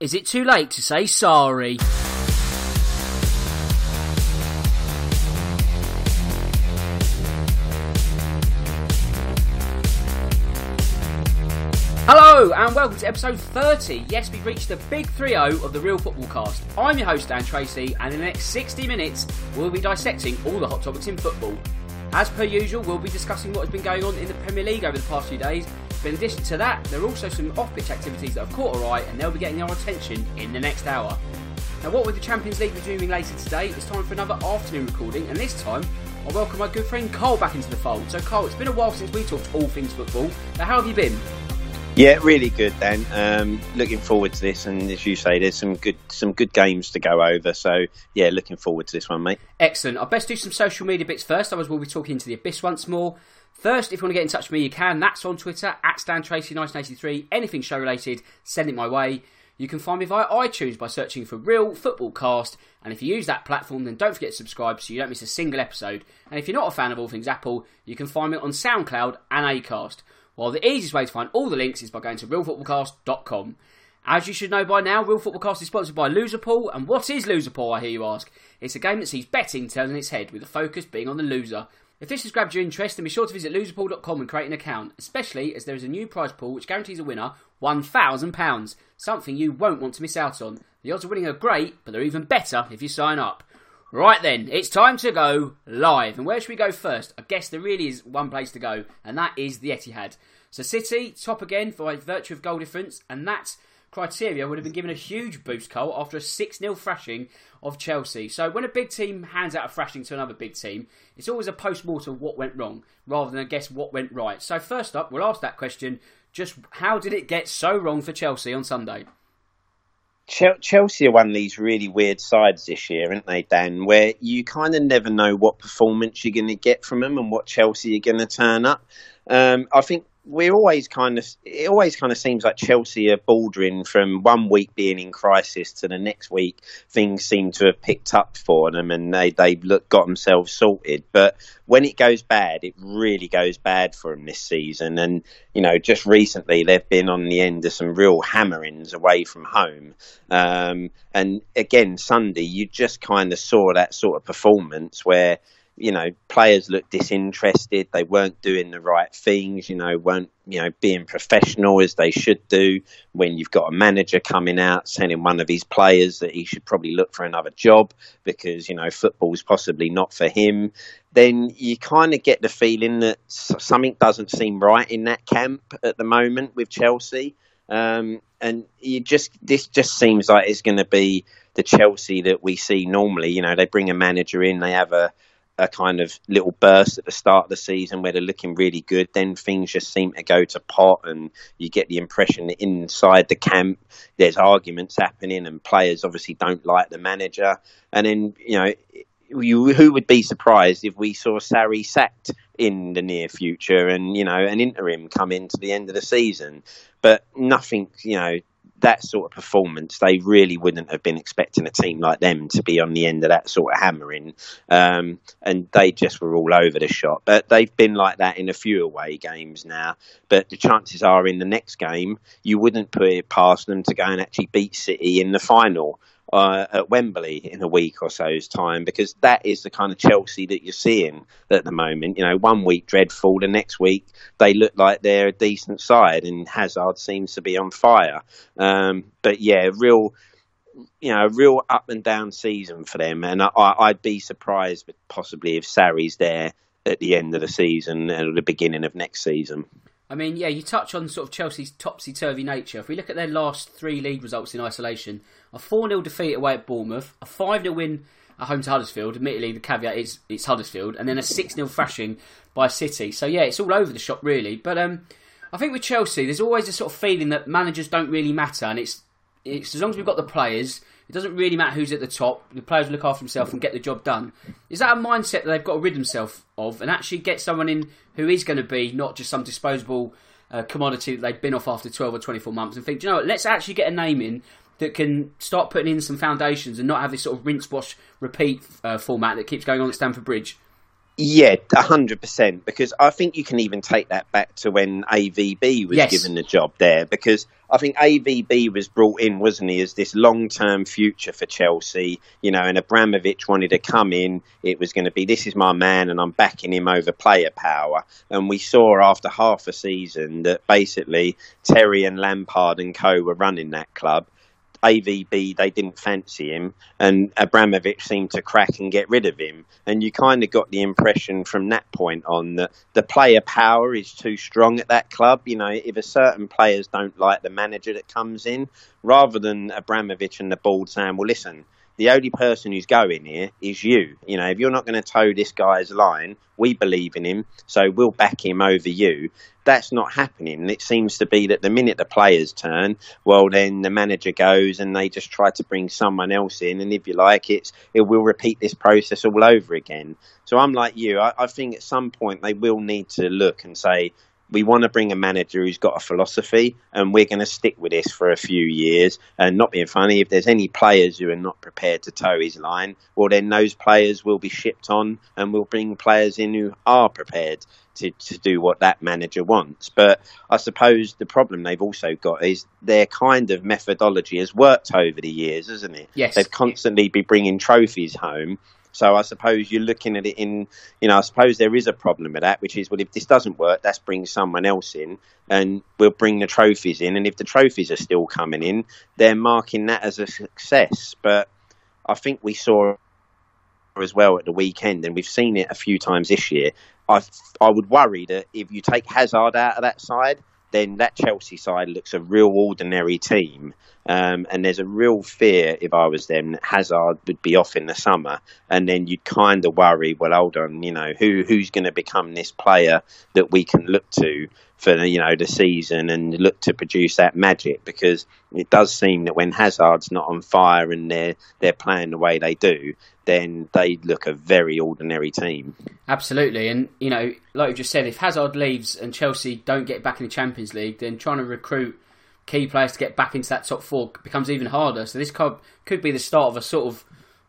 Is it too late to say sorry? Hello and welcome to episode 30. Yes, we've reached the big 3 0 of the Real Football Cast. I'm your host, Dan Tracy, and in the next 60 minutes, we'll be dissecting all the hot topics in football. As per usual, we'll be discussing what has been going on in the Premier League over the past few days. But in addition to that, there are also some off pitch activities that have caught our eye and they'll be getting our attention in the next hour. Now, what with the Champions League resuming later today, it's time for another afternoon recording, and this time I welcome my good friend Karl back into the fold. So, Karl, it's been a while since we talked all things football. Now, how have you been? Yeah, really good, Dan. Um, looking forward to this, and as you say, there's some good some good games to go over. So yeah, looking forward to this one, mate. Excellent. I'll best do some social media bits first. Otherwise, we'll be talking to the abyss once more. First, if you want to get in touch with me, you can. That's on Twitter at StanTracy1983. Anything show related, send it my way. You can find me via iTunes by searching for Real Football Cast. And if you use that platform, then don't forget to subscribe so you don't miss a single episode. And if you're not a fan of all things Apple, you can find me on SoundCloud and Acast. While the easiest way to find all the links is by going to realfootballcast.com. As you should know by now, Real Football Cast is sponsored by Loserpool. And what is Loserpool, I hear you ask? It's a game that sees betting turned on its head, with the focus being on the loser. If this has grabbed your interest, then be sure to visit loserpool.com and create an account, especially as there is a new prize pool which guarantees a winner £1,000, something you won't want to miss out on. The odds of winning are great, but they're even better if you sign up. Right then, it's time to go live. And where should we go first? I guess there really is one place to go, and that is the Etihad. So City, top again by virtue of goal difference, and that criteria would have been given a huge boost, Cole, after a 6 0 thrashing of Chelsea. So when a big team hands out a thrashing to another big team, it's always a post mortem what went wrong, rather than a guess what went right. So first up, we'll ask that question just how did it get so wrong for Chelsea on Sunday? Chelsea are one of these really weird sides this year, aren't they, Dan? Where you kind of never know what performance you're going to get from them and what Chelsea are going to turn up. Um, I think we're always kind of it always kind of seems like Chelsea are bouldering from one week being in crisis to the next week things seem to have picked up for them and they they look got themselves sorted. But when it goes bad it really goes bad for them this season. And you know just recently they've been on the end of some real hammerings away from home. Um, and again Sunday you just kind of saw that sort of performance where you know, players looked disinterested. They weren't doing the right things. You know, weren't you know being professional as they should do. When you've got a manager coming out telling one of his players that he should probably look for another job because you know football's possibly not for him, then you kind of get the feeling that something doesn't seem right in that camp at the moment with Chelsea. Um, and you just this just seems like it's going to be the Chelsea that we see normally. You know, they bring a manager in, they have a a kind of little burst at the start of the season where they're looking really good. Then things just seem to go to pot, and you get the impression that inside the camp there's arguments happening, and players obviously don't like the manager. And then you know. You, who would be surprised if we saw Sarri sacked in the near future and you know an interim come into the end of the season but nothing you know that sort of performance, they really wouldn't have been expecting a team like them to be on the end of that sort of hammering. Um, and they just were all over the shop. But they've been like that in a few away games now. But the chances are in the next game, you wouldn't put it past them to go and actually beat City in the final uh, at Wembley in a week or so's time because that is the kind of Chelsea that you're seeing at the moment. You know, one week dreadful, the next week they look like they're a decent side, and Hazard seems to be on fire. Um, but yeah, real. You know, a real up and down season for them, and I, would be surprised, possibly if Sarri's there at the end of the season and at the beginning of next season. I mean, yeah, you touch on sort of Chelsea's topsy turvy nature. If we look at their last three league results in isolation, a 4 0 defeat away at Bournemouth, a 5 0 win at home to Huddersfield. Admittedly, the caveat is it's Huddersfield, and then a 6 0 thrashing by City. So, yeah, it's all over the shop, really. But um, I think with Chelsea, there's always a sort of feeling that managers don't really matter, and it's, it's as long as we've got the players, it doesn't really matter who's at the top. The players look after themselves and get the job done. Is that a mindset that they've got to rid themselves of and actually get someone in who is going to be not just some disposable uh, commodity that they've been off after 12 or 24 months and think, you know what, let's actually get a name in that can start putting in some foundations and not have this sort of rinse, wash, repeat uh, format that keeps going on at Stamford Bridge. Yeah, hundred percent. Because I think you can even take that back to when AVB was yes. given the job there. Because I think AVB was brought in, wasn't he, as this long-term future for Chelsea. You know, and Abramovich wanted to come in. It was going to be this is my man, and I'm backing him over player power. And we saw after half a season that basically Terry and Lampard and co were running that club AVB, they didn't fancy him, and Abramovich seemed to crack and get rid of him. And you kind of got the impression from that point on that the player power is too strong at that club. You know, if a certain players don't like the manager that comes in, rather than Abramovich and the board saying, well, listen, the only person who's going here is you. You know, if you're not going to toe this guy's line, we believe in him, so we'll back him over you. That's not happening. It seems to be that the minute the players turn, well, then the manager goes and they just try to bring someone else in, and if you like, it's it will repeat this process all over again. So I'm like you. I, I think at some point they will need to look and say, we want to bring a manager who's got a philosophy, and we're going to stick with this for a few years. And not being funny, if there's any players who are not prepared to toe his line, well, then those players will be shipped on, and we'll bring players in who are prepared to, to do what that manager wants. But I suppose the problem they've also got is their kind of methodology has worked over the years, hasn't it? Yes. They've constantly be bringing trophies home so I suppose you're looking at it in, you know, I suppose there is a problem with that, which is, well, if this doesn't work, let's bring someone else in and we'll bring the trophies in. And if the trophies are still coming in, they're marking that as a success. But I think we saw as well at the weekend, and we've seen it a few times this year. I, I would worry that if you take Hazard out of that side, then that Chelsea side looks a real ordinary team. Um, and there's a real fear if I was them that Hazard would be off in the summer, and then you'd kind of worry, well, hold on, you know, who who's going to become this player that we can look to for you know the season and look to produce that magic because it does seem that when Hazard's not on fire and they're they're playing the way they do, then they look a very ordinary team. Absolutely, and you know, like you just said, if Hazard leaves and Chelsea don't get back in the Champions League, then trying to recruit key players to get back into that top four becomes even harder. So this could could be the start of a sort of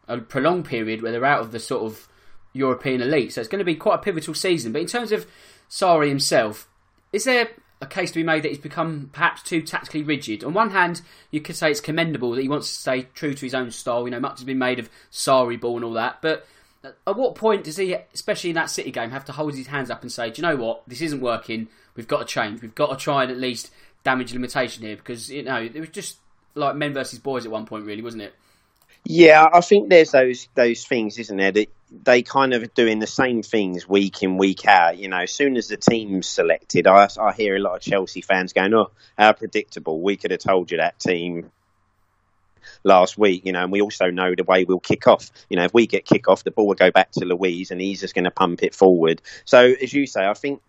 a prolonged period where they're out of the sort of European elite. So it's going to be quite a pivotal season. But in terms of Sarri himself, is there a case to be made that he's become perhaps too tactically rigid? On one hand, you could say it's commendable that he wants to stay true to his own style. You know, much has been made of Sarri ball and all that, but at what point does he, especially in that City game, have to hold his hands up and say, "Do you know what? This isn't working. We've got to change. We've got to try and at least damage limitation here because you know it was just like men versus boys at one point, really, wasn't it? Yeah, I think there's those those things, isn't there? That they kind of doing the same things week in week out. You know, as soon as the team's selected, I, I hear a lot of Chelsea fans going, "Oh, how predictable! We could have told you that team." last week, you know, and we also know the way we'll kick off. You know, if we get kick off, the ball will go back to Luiz, and he's just going to pump it forward. So, as you say, I think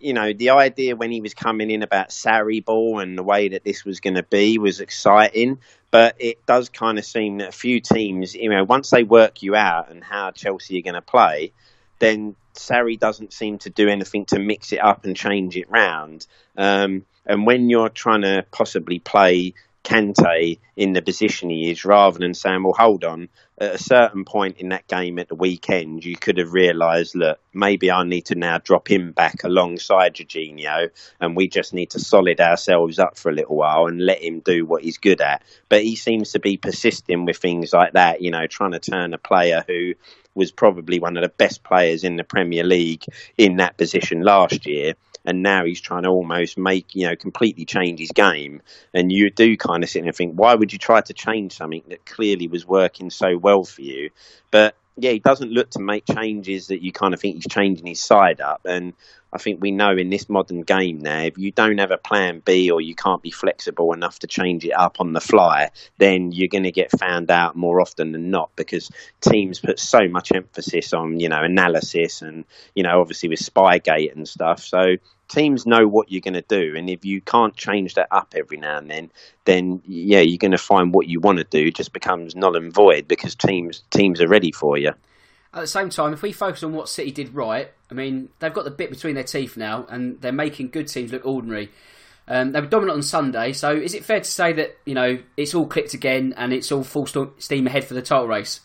you know, the idea when he was coming in about Sarri ball and the way that this was going to be was exciting. But it does kind of seem that a few teams, you know, once they work you out and how Chelsea are going to play, then Sarri doesn't seem to do anything to mix it up and change it round. Um, and when you're trying to possibly play Kante in the position he is rather than saying, well, hold on, at a certain point in that game at the weekend, you could have realised, look, maybe I need to now drop him back alongside Jorginho and we just need to solid ourselves up for a little while and let him do what he's good at. But he seems to be persisting with things like that, you know, trying to turn a player who was probably one of the best players in the Premier League in that position last year and now he's trying to almost make you know completely change his game and you do kind of sit and think why would you try to change something that clearly was working so well for you but yeah, he doesn't look to make changes that you kind of think he's changing his side up. And I think we know in this modern game now, if you don't have a plan B or you can't be flexible enough to change it up on the fly, then you're going to get found out more often than not because teams put so much emphasis on, you know, analysis and, you know, obviously with Spygate and stuff. So teams know what you're going to do. And if you can't change that up every now and then, then yeah, you're going to find what you want to do just becomes null and void because teams teams are ready for you. At the same time, if we focus on what City did right, I mean, they've got the bit between their teeth now, and they're making good teams look ordinary. Um, they were dominant on Sunday, so is it fair to say that you know it's all clicked again and it's all full steam ahead for the title race?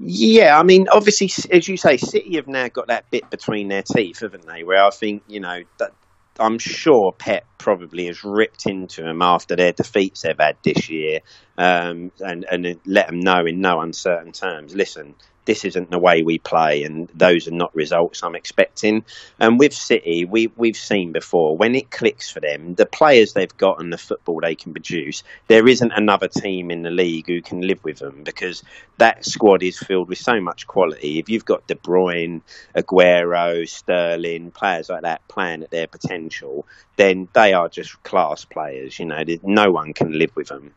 Yeah, I mean, obviously, as you say, City have now got that bit between their teeth, haven't they? Where I think you know that I'm sure Pep probably has ripped into them after their defeats they've had this year, um, and and let them know in no uncertain terms. Listen, this isn't the way we play, and those are not results I'm expecting. And with City, we we've seen before when it clicks for them, the players they've got and the football they can produce, there isn't another team in the league who can live with them because that squad is filled with so much quality. If you've got De Bruyne, Aguero, Sterling, players like that playing at their potential, then they are just class players. You know, no one can live with them.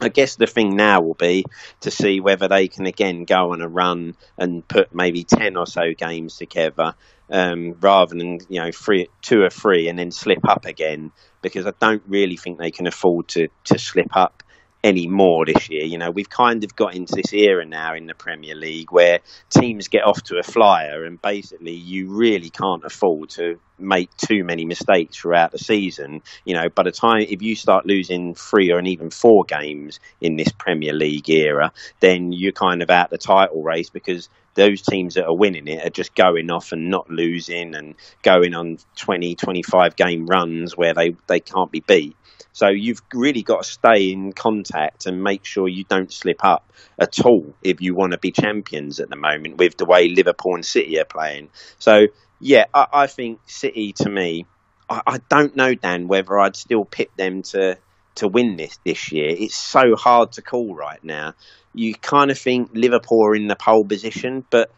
I guess the thing now will be to see whether they can again go on a run and put maybe ten or so games together, um, rather than you know three, two or three, and then slip up again. Because I don't really think they can afford to to slip up anymore this year. You know, we've kind of got into this era now in the Premier League where teams get off to a flyer and basically you really can't afford to make too many mistakes throughout the season. You know, by the time if you start losing three or even four games in this Premier League era, then you're kind of out the title race because those teams that are winning it are just going off and not losing and going on 20, 25 game runs where they, they can't be beat. So you've really got to stay in contact and make sure you don't slip up at all if you want to be champions at the moment with the way Liverpool and City are playing. So yeah, I, I think City to me, I, I, don't know Dan whether I'd still pick them to to win this this year. It's so hard to call right now. You kind of think Liverpool are in the pole position, but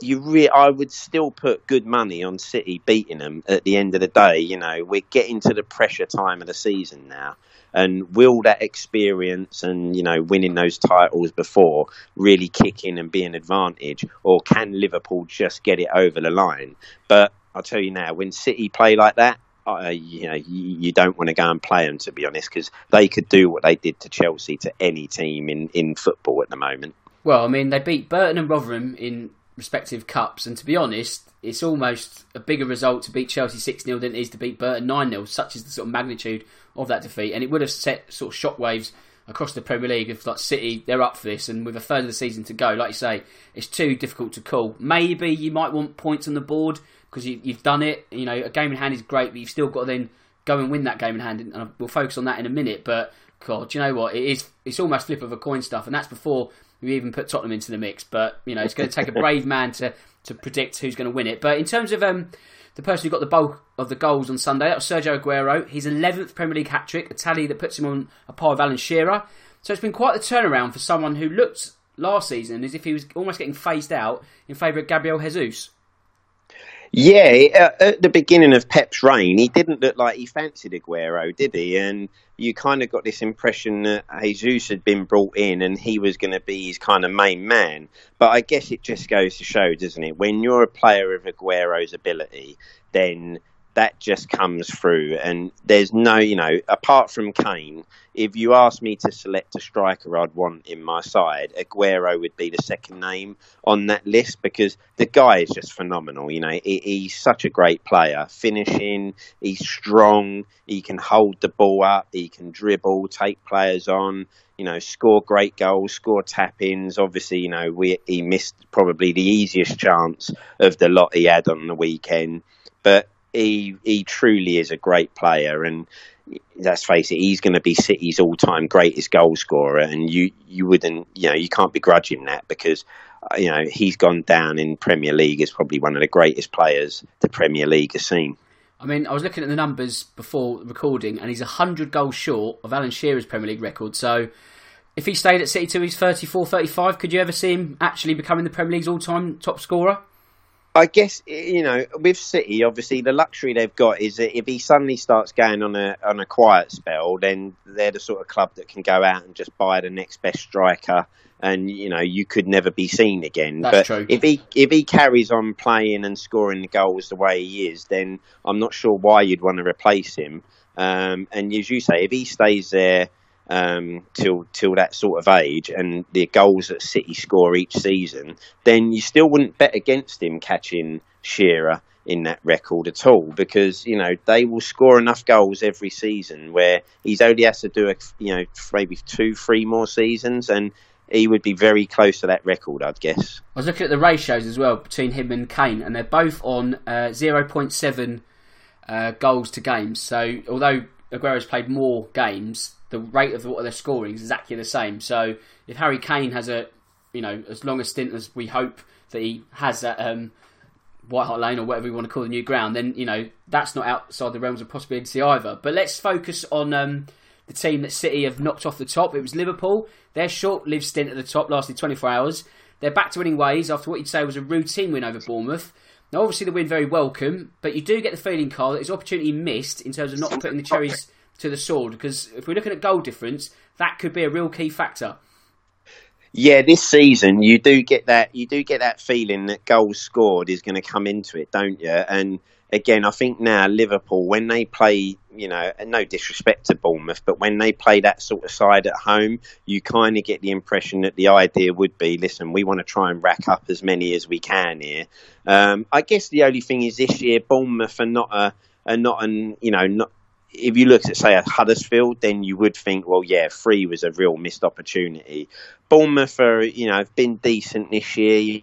you re- I would still put good money on City beating them at the end of the day. You know, we're getting to the pressure time of the season now. And will that experience and, you know, winning those titles before really kick in and be an advantage? Or can Liverpool just get it over the line? But I'll tell you now, when City play like that, uh, you know, you, you, don't want to go and play them, to be honest, because they could do what they did to Chelsea to any team in, in football at the moment. Well, I mean, they beat Burton and Rotherham in respective cups. And to be honest, it's almost a bigger result to beat Chelsea 6 0 than it is to beat Burton 9 0, such is the sort of magnitude of that defeat. And it would have set sort of shockwaves across the Premier League if, like, City, they're up for this. And with a third of the season to go, like you say, it's too difficult to call. Maybe you might want points on the board because you, have done it. You know, a game in hand is great, but you've still got to then go and win that game in hand. And we'll focus on that in a minute. But, God, you know what? It is, it's almost flip of a coin stuff. And that's before we even put Tottenham into the mix. But you know, it's going to take a brave man to to predict who's going to win it. But in terms of um, the person who got the bulk of the goals on Sunday, that was Sergio Aguero. His 11th Premier League hat trick, a tally that puts him on a par with Alan Shearer. So it's been quite the turnaround for someone who looked last season as if he was almost getting phased out in favour of Gabriel Jesus. Yeah, at the beginning of Pep's reign, he didn't look like he fancied Aguero, did he? And you kind of got this impression that Jesus had been brought in and he was going to be his kind of main man. But I guess it just goes to show, doesn't it? When you're a player of Aguero's ability, then that just comes through. And there's no, you know, apart from Kane, if you ask me to select a striker I'd want in my side, Aguero would be the second name on that list because the guy is just phenomenal. You know, he, he's such a great player. Finishing, he's strong, he can hold the ball up, he can dribble, take players on. You know, score great goals, score tap ins. Obviously, you know, we, he missed probably the easiest chance of the lot he had on the weekend. But he he truly is a great player, and let's face it, he's going to be City's all-time greatest goal scorer, and you you wouldn't you know you can't begrudge him that because uh, you know he's gone down in Premier League as probably one of the greatest players the Premier League has seen. I mean, I was looking at the numbers before recording, and he's 100 goals short of Alan Shearer's Premier League record. So, if he stayed at City till he's 34, 35, could you ever see him actually becoming the Premier League's all-time top scorer? I guess you know with City, obviously the luxury they've got is that if he suddenly starts going on a on a quiet spell, then they're the sort of club that can go out and just buy the next best striker, and you know you could never be seen again. That's but true. if he if he carries on playing and scoring the goals the way he is, then I'm not sure why you'd want to replace him. Um, and as you say, if he stays there um, till till that sort of age, and the goals that City score each season, then you still wouldn't bet against him catching Shearer in that record at all because you know they will score enough goals every season where he's only has to do a, you know maybe two three more seasons and he would be very close to that record I'd guess. I was looking at the ratios as well between him and Kane and they're both on uh, 0.7 uh, goals to games. So although Aguero's played more games the rate of what they're scoring is exactly the same. So if Harry Kane has a, you know, as long a stint as we hope that he has at um, White Hart Lane or whatever we want to call the new ground, then you know that's not outside the realms of possibility either. But let's focus on um, the team that City have knocked off the top. It was Liverpool. Their short-lived stint at the top lasted 24 hours. They're back to winning ways after what you'd say was a routine win over Bournemouth. Now, obviously, the win very welcome, but you do get the feeling, Karl, that it's opportunity missed in terms of not putting the cherries to the sword because if we're looking at goal difference, that could be a real key factor. Yeah, this season you do get that you do get that feeling that goals scored is going to come into it, don't you? And again, I think now Liverpool when they play, you know, no disrespect to Bournemouth, but when they play that sort of side at home, you kind of get the impression that the idea would be, listen, we want to try and rack up as many as we can here. Um, I guess the only thing is this year Bournemouth are not a are not an you know not if you look at say at Huddersfield, then you would think, well, yeah, three was a real missed opportunity. Bournemouth are, you know, have been decent this year.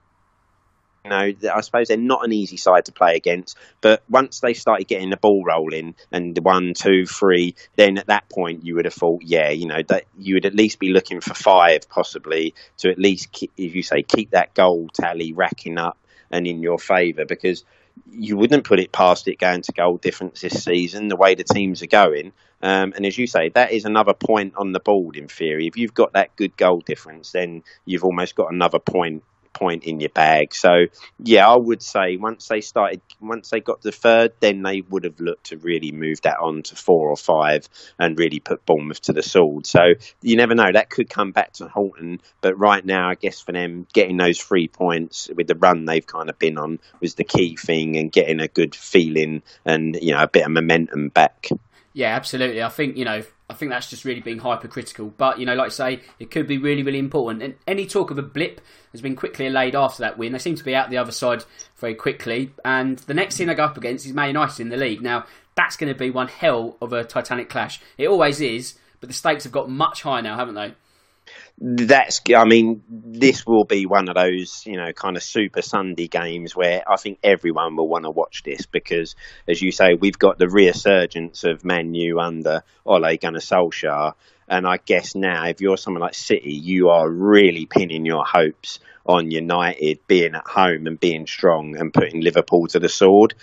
Know, I suppose they're not an easy side to play against, but once they started getting the ball rolling and one, two, three, then at that point you would have thought, yeah, you know, that you would at least be looking for five, possibly to at least, keep, as you say, keep that goal tally racking up and in your favour because you wouldn't put it past it going to goal difference this season, the way the teams are going. Um, and as you say, that is another point on the board in theory. If you've got that good goal difference, then you've almost got another point point in your bag. So yeah, I would say once they started, once they got the third, then they would have looked to really move that on to four or five and really put Bournemouth to the sword. So you never know, that could come back to Halton. But right now, I guess for them, getting those three points with the run they've kind of been on was the key thing, and getting a good feeling and you know a bit of momentum back. Yeah, absolutely. I think you know, I think that's just really being hypercritical. But you know, like I say, it could be really, really important. And any talk of a blip has been quickly allayed after that win. They seem to be out the other side very quickly. And the next team they go up against is Man United in the league. Now, that's going to be one hell of a Titanic clash. It always is, but the stakes have got much higher now, haven't they? That's I mean this will be one of those you know kind of super Sunday games where I think everyone will want to watch this because as you say we've got the resurgence of Man U under Ole Gunnar Solskjaer. And I guess now if you're someone like City you are really pinning your hopes on United being at home and being strong and putting Liverpool to the sword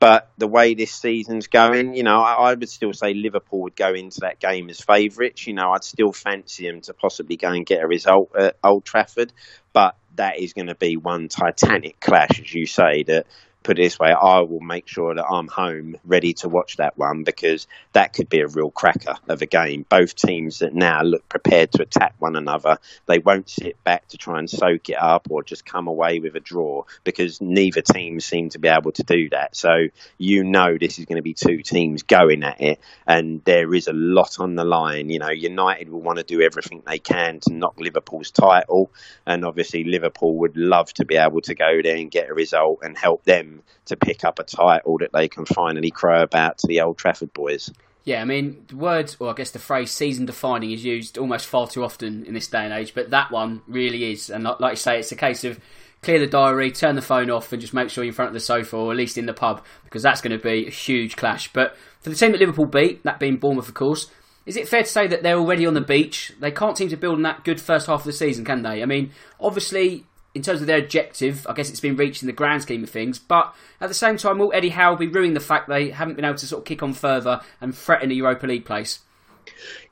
but the way this season's going, you know, I, I, would still say Liverpool would go into that game as favourites. You know, I'd still fancy them to possibly go and get a result at Old Trafford. But that is going to be one titanic clash, as you say, that put it this way, I will make sure that I'm home ready to watch that one because that could be a real cracker of a game. Both teams that now look prepared to attack one another, they won't sit back to try and soak it up or just come away with a draw because neither team seem to be able to do that. So you know this is going to be two teams going at it, and there is a lot on the line. You know, United will want to do everything they can to knock Liverpool's title, and obviously Liverpool would love to be able to go there and get a result and help them to pick up a title that they can finally crow about to the Old Trafford boys. Yeah, I mean, the or I guess the phrase season defining is used almost far too often in this day and age, but that one really is. And like you say, it's a case of clear the diary, turn the phone off, and just make sure you're in front of the sofa or at least in the pub because that's going to be a huge clash. But for the team that Liverpool beat, that being Bournemouth, of course, is it fair to say that they're already on the beach? They can't seem to build on that good first half of the season, can they? I mean, obviously, in terms of their objective, I guess it's been reached in the grand scheme of things. But at the same time, will Eddie Howe be ruining the fact they haven't been able to sort of kick on further and threaten a Europa League place?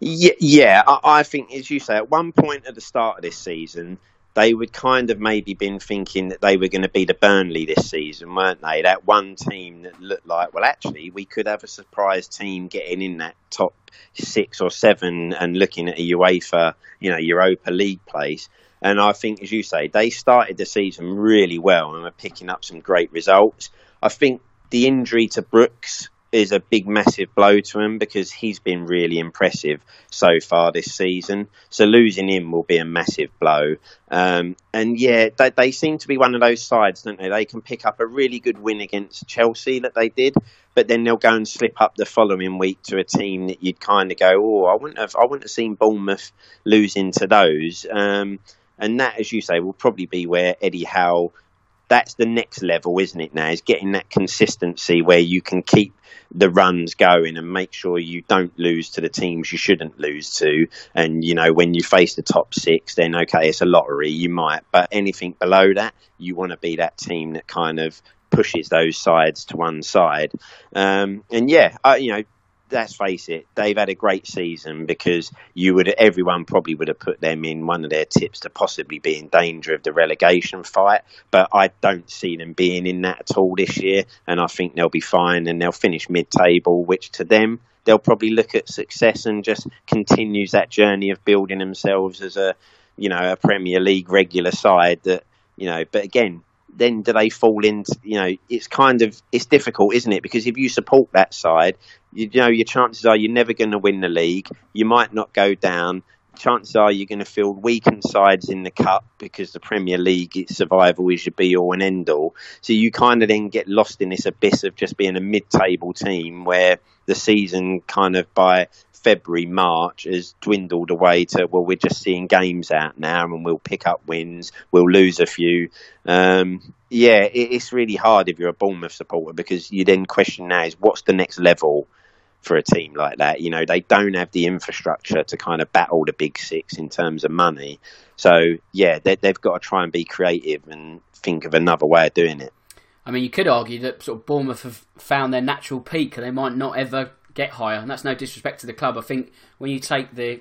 Yeah, yeah I, I think, as you say, at one point at the start of this season, they would kind of maybe been thinking that they were going to be the Burnley this season, weren't they? That one team that looked like, well, actually, we could have a surprise team getting in that top six or seven and looking at a UEFA, you know, Europa League place. And I think, as you say, they started the season really well and are picking up some great results. I think the injury to Brooks is a big, massive blow to him because he's been really impressive so far this season. So losing him will be a massive blow. Um, and yeah, they, they, seem to be one of those sides, don't they? They can pick up a really good win against Chelsea that they did, but then they'll go and slip up the following week to a team that you'd kind of go, oh, I wouldn't have, I wouldn't have seen Bournemouth losing to those. Um, and that, as you say, will probably be where Eddie Howe. That's the next level, isn't it? Now is getting that consistency where you can keep the runs going and make sure you don't lose to the teams you shouldn't lose to. And you know, when you face the top six, then okay, it's a lottery. You might, but anything below that, you want to be that team that kind of pushes those sides to one side. Um, and yeah, uh, you know, let's face it, they've had a great season because you would everyone probably would have put them in one of their tips to possibly be in danger of the relegation fight. But I don't see them being in that at all this year, and I think they'll be fine and they'll finish mid-table, which to them they'll probably look at success and just continues that journey of building themselves as a you know a Premier League regular side that you know. But again, then do they fall into you know it's kind of it's difficult isn't it? Because if you support that side you know your chances are you're never going to win the league. You might not go down. Chances are you're going to field weakened sides in the cup because the Premier League survival is your be all and end all. So you kind of then get lost in this abyss of just being a mid table team where the season kind of by February, March has dwindled away to, well, we're just seeing games out now and we'll pick up wins, we'll lose a few. Um, yeah, it, it's really hard if you're a Bournemouth supporter because you then question now is what's the next level for a team like that. You know, they don't have the infrastructure to kind of battle the big six in terms of money. So, yeah, they, they've got to try and be creative and think of another way of doing it. I mean, you could argue that sort of Bournemouth have found their natural peak and they might not ever get higher. And that's no disrespect to the club. I think when you take the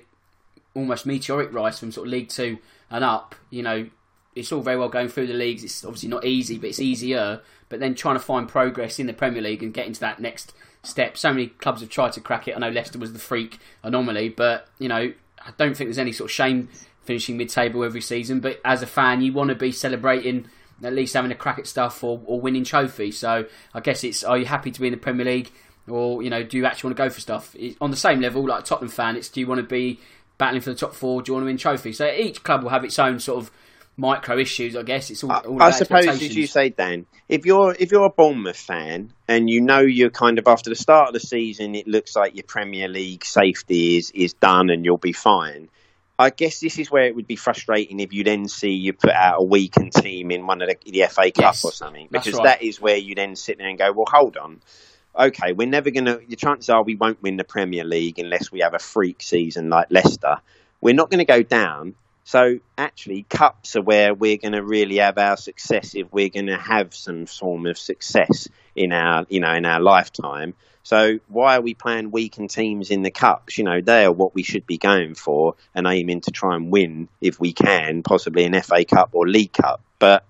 almost meteoric rise from sort of League Two and up, you know, it's all very well going through the leagues. It's obviously not easy, but it's easier. But then trying to find progress in the Premier League and get into that next step. So many clubs have tried to crack it. I know Leicester was the freak anomaly, but you know, I don't think there's any sort of shame finishing mid-table every season. But as a fan, you want to be celebrating at least having a crack at stuff or, or winning trophies. So I guess it's: are you happy to be in the Premier League, or you know, do you actually want to go for stuff it, on the same level? Like Tottenham fan, it's do you want to be battling for the top four? Do you want to win trophies? So each club will have its own sort of micro issues. I guess it's all. all I suppose, as you say, Dan, if you're if you're a Bournemouth fan and you know you're kind of after the start of the season, it looks like your Premier League safety is is done and you'll be fine. I guess this is where it would be frustrating if you then see you put out a weakened team in one of the, the FA Cup yes, or something, because right. that is where you then sit there and go, well, hold on. Okay, we're never going to. The chances are we won't win the Premier League unless we have a freak season like Leicester. We're not going to go down so actually, cups are where we're going to really have our success if we're going to have some form of success in our, you know, in our lifetime. So why are we playing weakened teams in the cups? You know, they are what we should be going for and aiming to try and win if we can, possibly an FA Cup or League Cup. But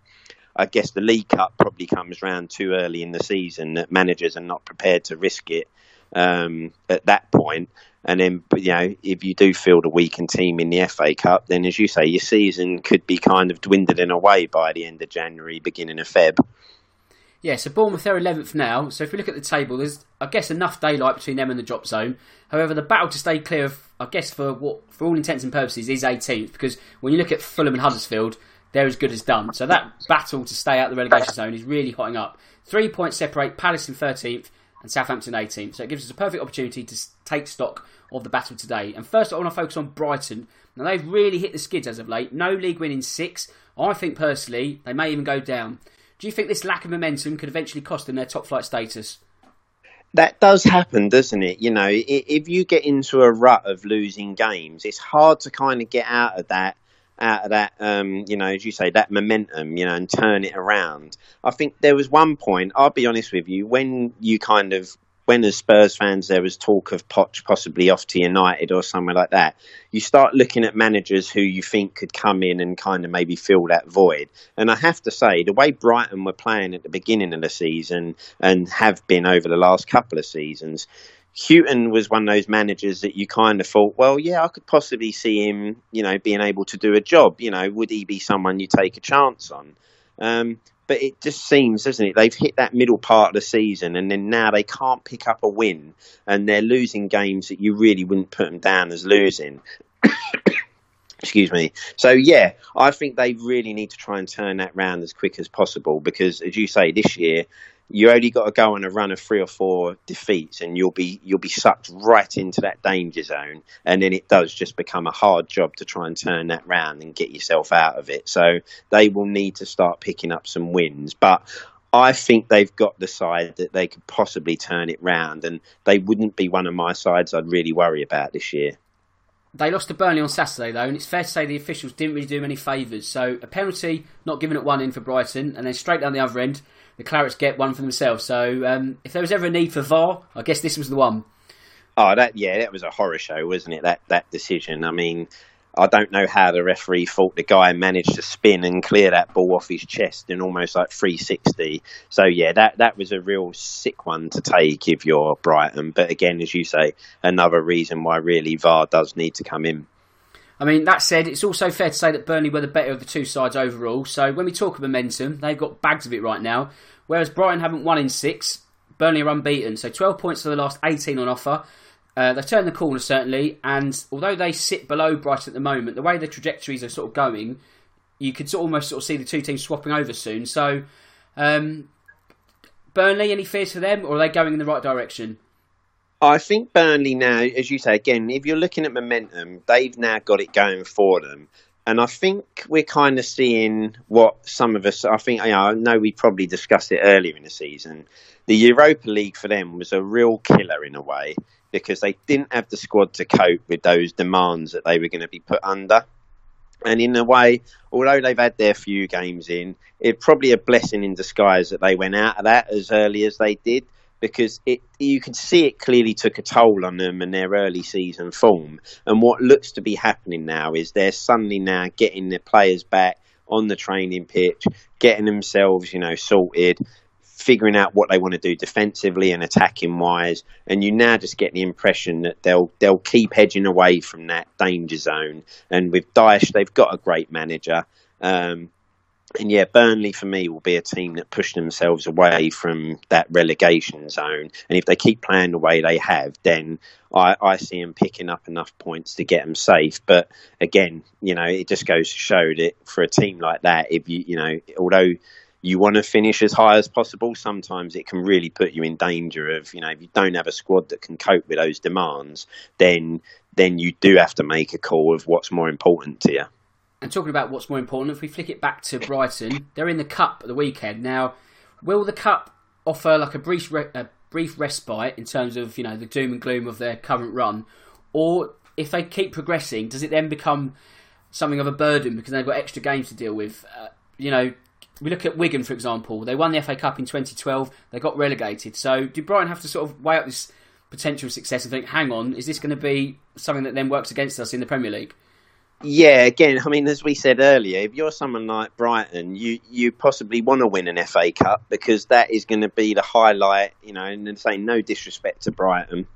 I guess the League Cup probably comes round too early in the season that managers are not prepared to risk it um, at that point. And then, you know, if you do field a weakened team in the FA Cup, then as you say, your season could be kind of dwindling away by the end of January, beginning of Feb. Yeah, so Bournemouth they're eleventh now. So if we look at the table, there's I guess enough daylight between them and the drop zone. However, the battle to stay clear of, I guess for what for all intents and purposes, is 18th because when you look at Fulham and Huddersfield, they're as good as done. So that battle to stay out the relegation zone is really hotting up. Three points separate Palace in 13th and Southampton 18th. So it gives us a perfect opportunity to take stock of the battle today. And first, I want to focus on Brighton. Now they've really hit the skids as of late. No league win in six. I think personally they may even go down. Do you think this lack of momentum could eventually cost them their top flight status? That does happen, doesn't it? You know, if you get into a rut of losing games, it's hard to kind of get out of that out of that, um, you know, as you say, that momentum, you know, and turn it around. I think there was one point, I'll be honest with you, when you kind of when as Spurs fans there was talk of Poch possibly off to United or somewhere like that, you start looking at managers who you think could come in and kind of maybe fill that void. And I have to say, the way Brighton were playing at the beginning of the season and have been over the last couple of seasons, Hughton was one of those managers that you kind of thought, well, yeah, I could possibly see him, you know, being able to do a job. You know, would he be someone you take a chance on? Um, but it just seems, doesn't it? They've hit that middle part of the season, and then now they can't pick up a win, and they're losing games that you really wouldn't put them down as losing. Excuse me. So yeah, I think they really need to try and turn that round as quick as possible because, as you say, this year you only got to go on a run of three or four defeats, and you'll be you'll be sucked right into that danger zone. And then it does just become a hard job to try and turn that round and get yourself out of it. So they will need to start picking up some wins, but. I think they've got the side that they could possibly turn it round, and they wouldn't be one of my sides I'd really worry about this year. They lost to Burnley on Saturday, though, and it's fair to say the officials didn't really do many favours. So a penalty not given at one end for Brighton, and then straight down the other end, the Clarets get one for themselves. So um, if there was ever a need for VAR, I guess this was the one. Oh, that yeah, that was a horror show, wasn't it? That that decision. I mean, I don't know how the referee thought the guy managed to spin and clear that ball off his chest in almost like 360. So yeah, that that was a real sick one to take if you're Brighton. But again, as you say, another reason why really VAR does need to come in. I mean, that said, it's also fair to say that Burnley were the better of the two sides overall. So when we talk of momentum, they've got bags of it right now. Whereas Brighton haven't won in six, Burnley are unbeaten. So 12 points for the last 18 on offer. Uh, they've turned the corner, certainly. And although they sit below Brighton at the moment, the way the trajectories are sort of going, you could almost sort of see the two teams swapping over soon. So, um, Burnley, any fears for them, or are they going in the right direction? I think Burnley now, as you say, again, if you're looking at momentum, they've now got it going for them. And I think we're kind of seeing what some of us, I think, you know, I know we probably discussed it earlier in the season. The Europa League for them was a real killer in a way because they didn't have the squad to cope with those demands that they were going to be put under. And in a way, although they've had their few games in, it's probably a blessing in disguise that they went out of that as early as they did because it you can see it clearly took a toll on them and their early season form. And what looks to be happening now is they're suddenly now getting the players back on the training pitch, getting themselves, you know, sorted, figuring out what they want to do defensively and attacking wise. And you now just get the impression that they'll they'll keep hedging away from that danger zone. And with Dyche, they've got a great manager. Um, and yeah, Burnley for me will be a team that push themselves away from that relegation zone. And if they keep playing the way they have, then I, I see them picking up enough points to get them safe. But again, you know, it just goes to show that for a team like that, if you, you know, although you want to finish as high as possible, sometimes it can really put you in danger of, you know, if you don't have a squad that can cope with those demands, then then you do have to make a call of what's more important to you. And talking about what's more important, if we flick it back to Brighton, they're in the cup at the weekend. Now, will the cup offer like a brief re- a brief respite in terms of you know the doom and gloom of their current run, or if they keep progressing, does it then become something of a burden because they've got extra games to deal with? Uh, you know, we look at Wigan for example. They won the FA Cup in 2012. They got relegated. So, do Brighton have to sort of weigh up this potential success and think, hang on, is this going to be something that then works against us in the Premier League? Yeah, again, I mean, as we said earlier, if you're someone like Brighton, you you possibly want to win an FA Cup because that is going to be the highlight. You know, and saying no disrespect to Brighton,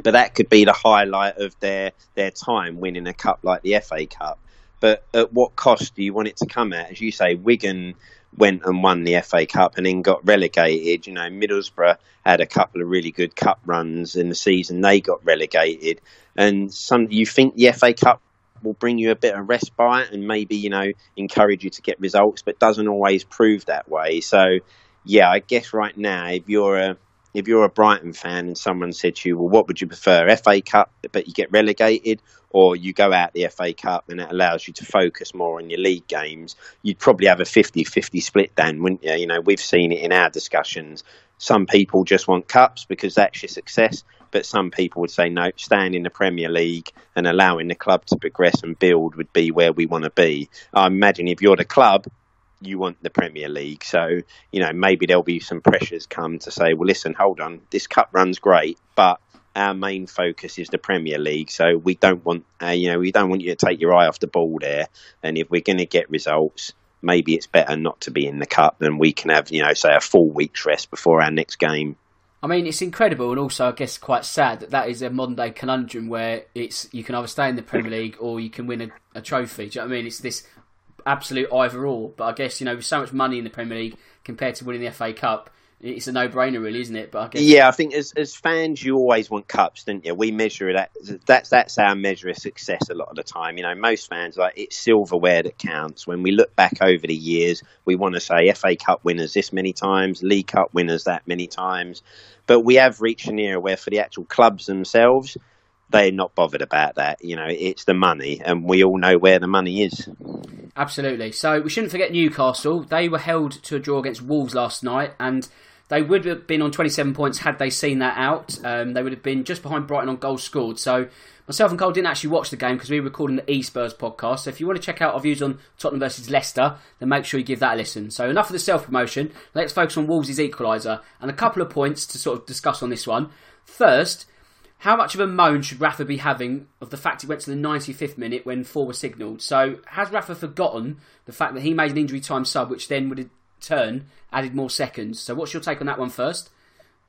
but that could be the highlight of their their time winning a cup like the FA Cup. But at what cost do you want it to come at? As you say, Wigan went and won the FA Cup and then got relegated. You know, Middlesbrough had a couple of really good cup runs in the season; they got relegated. And some you think the FA Cup will bring you a bit of respite and maybe you know encourage you to get results, but doesn't always prove that way. So, yeah, I guess right now if you're a if you're a Brighton fan and someone said to you, well, what would you prefer, FA Cup, but you get relegated, or you go out the FA Cup and it allows you to focus more on your league games, you'd probably have a 50 50 split then, wouldn't you? You know, we've seen it in our discussions. Some people just want cups because that's your success, but some people would say, no, staying in the Premier League and allowing the club to progress and build would be where we want to be. I imagine if you're the club, you want the Premier League. So, you know, maybe there'll be some pressures come to say, well, listen, hold on, this cup run's great, but our main focus is the Premier League. So we don't want, uh, you know, we don't want you to take your eye off the ball there. And if we're going to get results, maybe it's better not to be in the cup and we can have, you know, say a full week's rest before our next game. I mean, it's incredible and also, I guess, quite sad that that is a modern day conundrum where it's you can either stay in the Premier League or you can win a, a trophy. Do you know what I mean? It's this absolute either or. But I guess you know, with so much money in the Premier League compared to winning the FA Cup, it's a no-brainer, really, isn't it? But I guess... yeah, I think as as fans, you always want cups, don't you? We measure that. That's that's our measure of success a lot of the time. You know, most fans like it's silverware that counts. When we look back over the years, we want to say FA Cup winners this many times, League Cup winners that many times. But we have reached an era where, for the actual clubs themselves, they're not bothered about that. You know, it's the money, and we all know where the money is. Absolutely. So we shouldn't forget Newcastle. They were held to a draw against Wolves last night, and they would have been on 27 points had they seen that out. Um, they would have been just behind Brighton on goals scored. So myself and Karl didn't actually watch the game because we were recording the eSpurs podcast. So if you want to check out our views on Tottenham versus Leicester, then make sure you give that a listen. So enough of the self promotion. Let's focus on Wolves' equaliser and a couple of points to sort of discuss on this one. First, how much of a moan should Rafa be having of the fact he went to the 95th minute when four were signalled? So has Rafa forgotten the fact that he made an injury time sub, which then would turn added more seconds? So what's your take on that one first?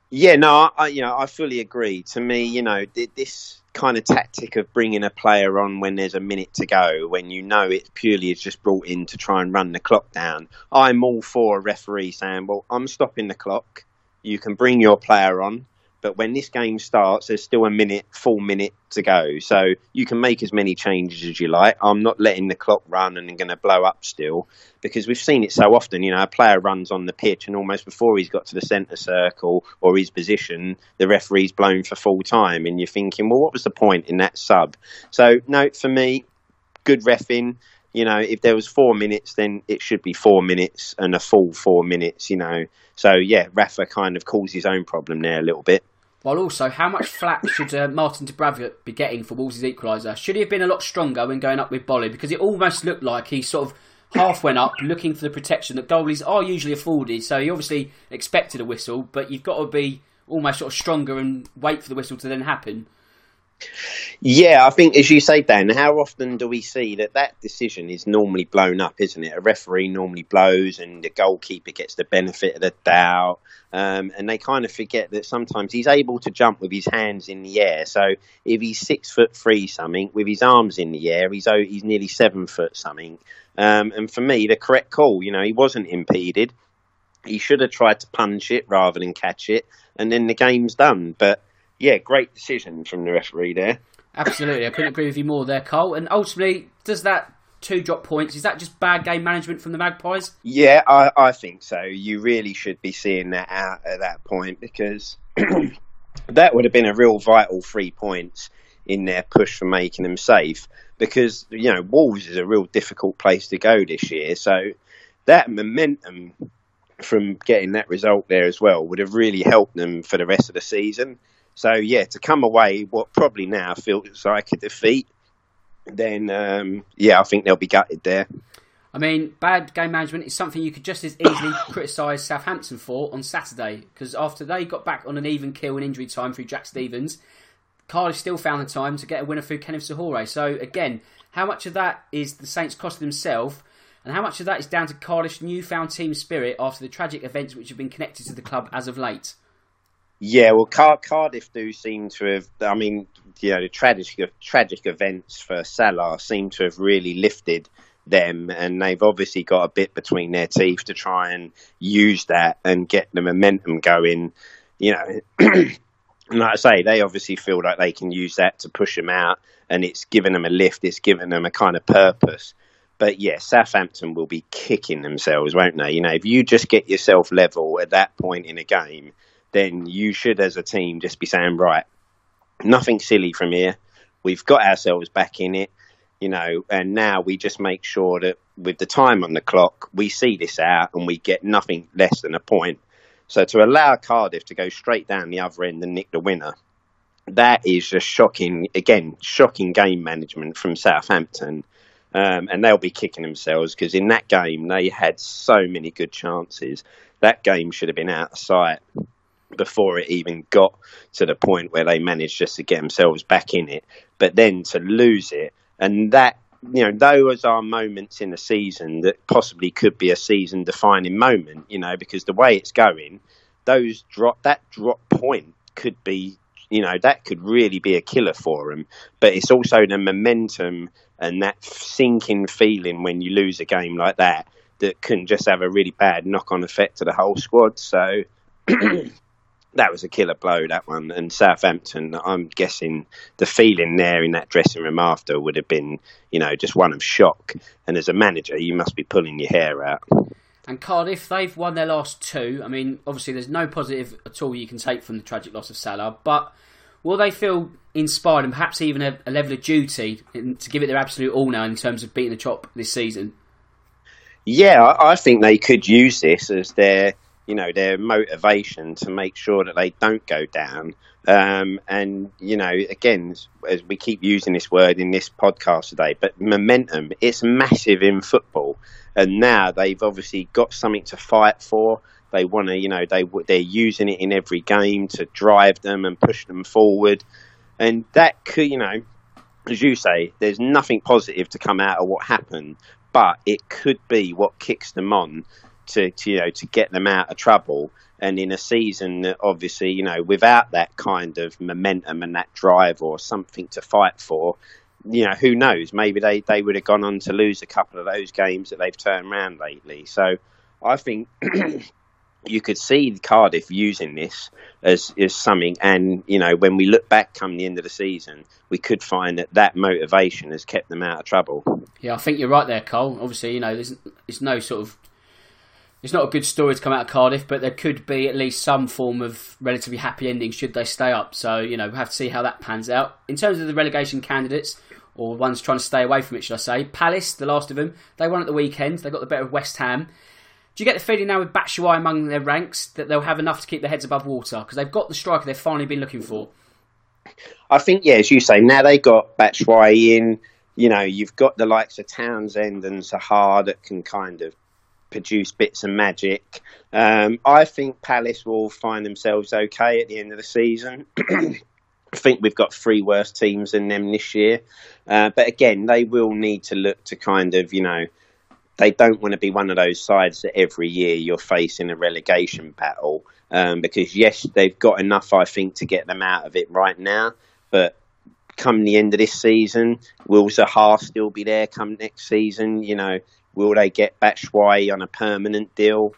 Yeah, no, I, you know, I fully agree. To me, you know, this kind of tactic of bringing a player on when there's a minute to go, when you know it purely is just brought in to try and run the clock down. I'm all for a referee saying, "Well, I'm stopping the clock. You can bring your player on." But when this game starts, there's still a minute, full minute to go. So you can make as many changes as you like. I'm not letting the clock run and going to blow up still because we've seen it so often. You know, a player runs on the pitch and almost before he's got to the centre circle or his position, the referee's blown for full time. And you're thinking, well, what was the point in that sub? So, no, for me, good refing you know, if there was four minutes, then it should be four minutes and a full four minutes, you know. So, yeah, Rafa kind of caused his own problem there a little bit. While also, how much flack should uh, Martin Dubravka be getting for Wolves' equaliser? Should he have been a lot stronger when going up with Boly? Because it almost looked like he sort of half went up looking for the protection that goalies are usually afforded. So he obviously expected a whistle, but you've got to be almost sort of stronger and wait for the whistle to then happen. Yeah, I think as you say, Dan, how often do we see that that decision is normally blown up, isn't it? A referee normally blows, and the goalkeeper gets the benefit of the doubt, um, and they kind of forget that sometimes he's able to jump with his hands in the air. So if he's six foot three something with his arms in the air, he's he's nearly seven foot something. Um, and for me, the correct call, you know, he wasn't impeded. He should have tried to punch it rather than catch it, and then the game's done. But yeah, great decision from the referee there. Absolutely, I couldn't agree with you more there, Karl. And ultimately, does that two drop points? Is that just bad game management from the Magpies? Yeah, I, I think so. You really should be seeing that out at that point because that would have been a real vital three points in their push for making them safe. Because you know Wolves is a real difficult place to go this year, so that momentum from getting that result there as well would have really helped them for the rest of the season. So yeah, to come away what probably now feels like a defeat, then um, yeah, I think they'll be gutted there. I mean, bad game management is something you could just as easily criticise Southampton for on Saturday because after they got back on an even kill in injury time through Jack Stephens, Cardiff still found the time to get a winner through Kenneth Zohore. So again, How much of that is the Saints cost themselves, and how much of that is down to Cardiff's newfound team spirit after the tragic events which have been connected to the club as of late? Yeah, well, Car- Cardiff do seem to have. I mean, you know, the tragic tragic events for Sala seem to have really lifted them, and they've obviously got a bit between their teeth to try and use that and get the momentum going. You know, like I say, they obviously feel like they can use that to push them out, and it's given them a lift. It's given them a kind of purpose. But yeah, Southampton will be kicking themselves, won't they? You know, if you just get yourself level at that point in a game then you should, as a team, just be saying, right, nothing silly from here. We've got ourselves back in it, you know, and now we just make sure that with the time on the clock, we see this out and we get nothing less than a point. So to allow Cardiff to go straight down the other end and nick the winner, that is just shocking. Again, shocking game management from Southampton. Um, and they'll be kicking themselves because in that game they had so many good chances. That game should have been out of sight before it even got to the point where they managed just to get themselves back in it. But then to lose it, and that you know, those are moments in the season that possibly could be a season defining moment, you know, because the way it's going, those drop that drop point could be, you know, that could really be a killer for them. But it's also the momentum and that sinking feeling when you lose a game like that that can just have a really bad knock on effect to the whole squad. So that was a killer blow, that one. And Southampton, I'm guessing the feeling there in that dressing room after would have been, you know, just one of shock. And as a manager, you must be pulling your hair out. And Cardiff, they've won their last two. I mean, obviously, there's no positive at all you can take from the tragic loss of Sala, but will they feel inspired and perhaps even a, a level of duty to give it their absolute all now in terms of beating the chop this season? Yeah, I think they could use this as their you know their motivation to make sure that they don't go down. Um, and you know, again, as we keep using this word in this podcast today, but momentum it's massive in football, and now they've obviously got something to fight for. They want to, you know, they they're using it in every game to drive them and push them forward, and that could, you know, as you say, there's nothing positive to come out of what happened, but it could be what kicks them on to, to you know to get them out of trouble. And in a season that obviously you know without that kind of momentum and that drive or something to fight for, you know who knows? Maybe they they would have gone on to lose a couple of those games that they've turned around lately. So I think. you could see Cardiff using this as, as something, and you know when we look back come the end of the season, we could find that that motivation has kept them out of trouble. Yeah, I think you're right there, Karl. Obviously, you know there's, there's no sort of it's not a good story to come out of Cardiff, but there could be at least some form of relatively happy ending should they stay up. So, you know, we'll have to see how that pans out. In terms of the relegation candidates, or ones trying to stay away from it, should I say, Palace, the last of them, they won at the weekend. They got the better of West Ham. Do you get the feeling now with Batshuayi among their ranks that they'll have enough to keep their heads above water? Because they've got the striker they've finally been looking for. I think, yeah, as you say, now they got Batshuayi in. You know, you've got the likes of Townsend and Zaha that can kind of produce bits of magic. Um, I think Palace will find themselves okay at the end of the season. I think we've got three worse teams than them this year. Uh, but again, they will need to look to kind of, you know, they don't want to be one of those sides that every year you're facing a relegation battle. Um, because, yes, they've got enough, I think, to get them out of it right now. But come the end of this season, will Zaha still be there come next season? You know, Will they get Batshuayi on a permanent deal?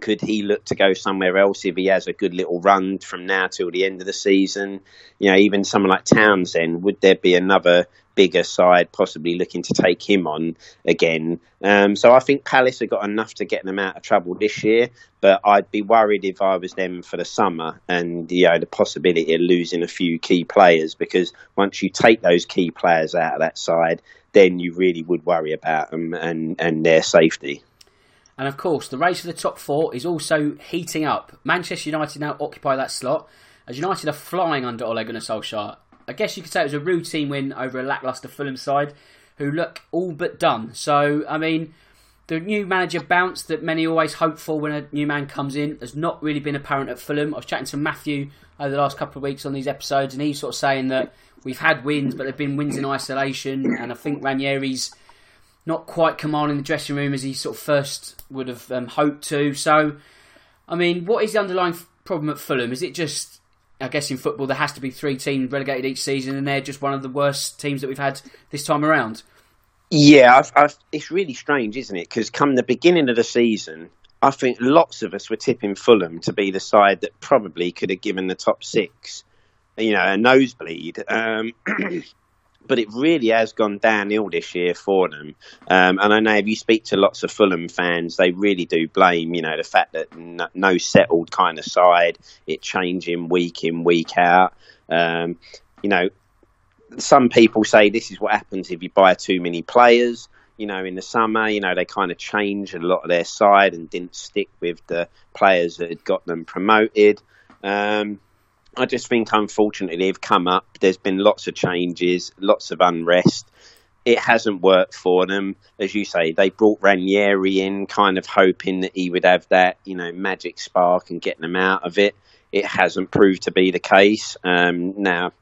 Could he look to go somewhere else if he has a good little run from now till the end of the season? You know, even someone like Townsend, would there be another bigger side possibly looking to take him on again? Um, so I think Palace have got enough to get them out of trouble this year, but I'd be worried if I was them for the summer and you know the possibility of losing a few key players because once you take those key players out of that side, then you really would worry about them and, and their safety. And of course, the race for the top four is also heating up. Manchester United now occupy that slot, as United are flying under Ole Gunnar Solskjaer. I guess you could say it was a routine win over a lacklustre Fulham side, who look all but done. So, I mean, the new manager bounce that many always hope for when a new man comes in has not really been apparent at Fulham. I was chatting to Matthew over the last couple of weeks on these episodes, and he's sort of saying that we've had wins, but they've been wins in isolation. And I think Ranieri's not quite commanding the dressing room as he sort of first would have um, hoped to. So, I mean, what is the underlying problem at Fulham? Is it just, I guess in football there has to be three teams relegated each season, and they're just one of the worst teams that we've had this time around? Yeah, I've, I've, it's really strange, isn't it? Because come the beginning of the season, I think lots of us were tipping Fulham to be the side that probably could have given the top six, you know, a nosebleed. Um, but it really has gone downhill this year for them. Um, and I know if you speak to lots of Fulham fans, they really do blame, you know, the fact that no, no settled kind of side, it changing week in, week out. Um, you know, some people say this is what happens if you buy too many players. You know, in the summer, you know, they kind of changed a lot of their side and didn't stick with the players that had got them promoted. Um, I just think, unfortunately, they've come up. There's been lots of changes, lots of unrest. It hasn't worked for them. As you say, they brought Ranieri in, kind of hoping that he would have that, you know, magic spark and get them out of it. It hasn't proved to be the case. Um, now,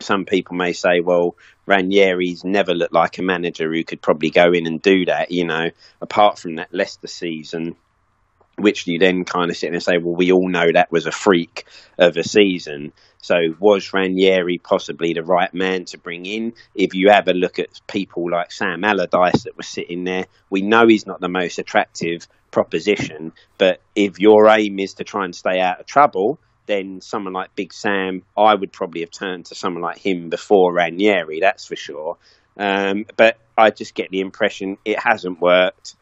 some people may say, well, Ranieri's never looked like a manager who could probably go in and do that, you know, apart from that Leicester season which you then kind of sit and say, well, we all know that was a freak of a season. So was Ranieri possibly the right man to bring in? If you have a look at people like Sam Allardyce that was sitting there, we know he's not the most attractive proposition. But if your aim is to try and stay out of trouble, then someone like Big Sam, I would probably have turned to someone like him before Ranieri, that's for sure. Um, but I just get the impression it hasn't worked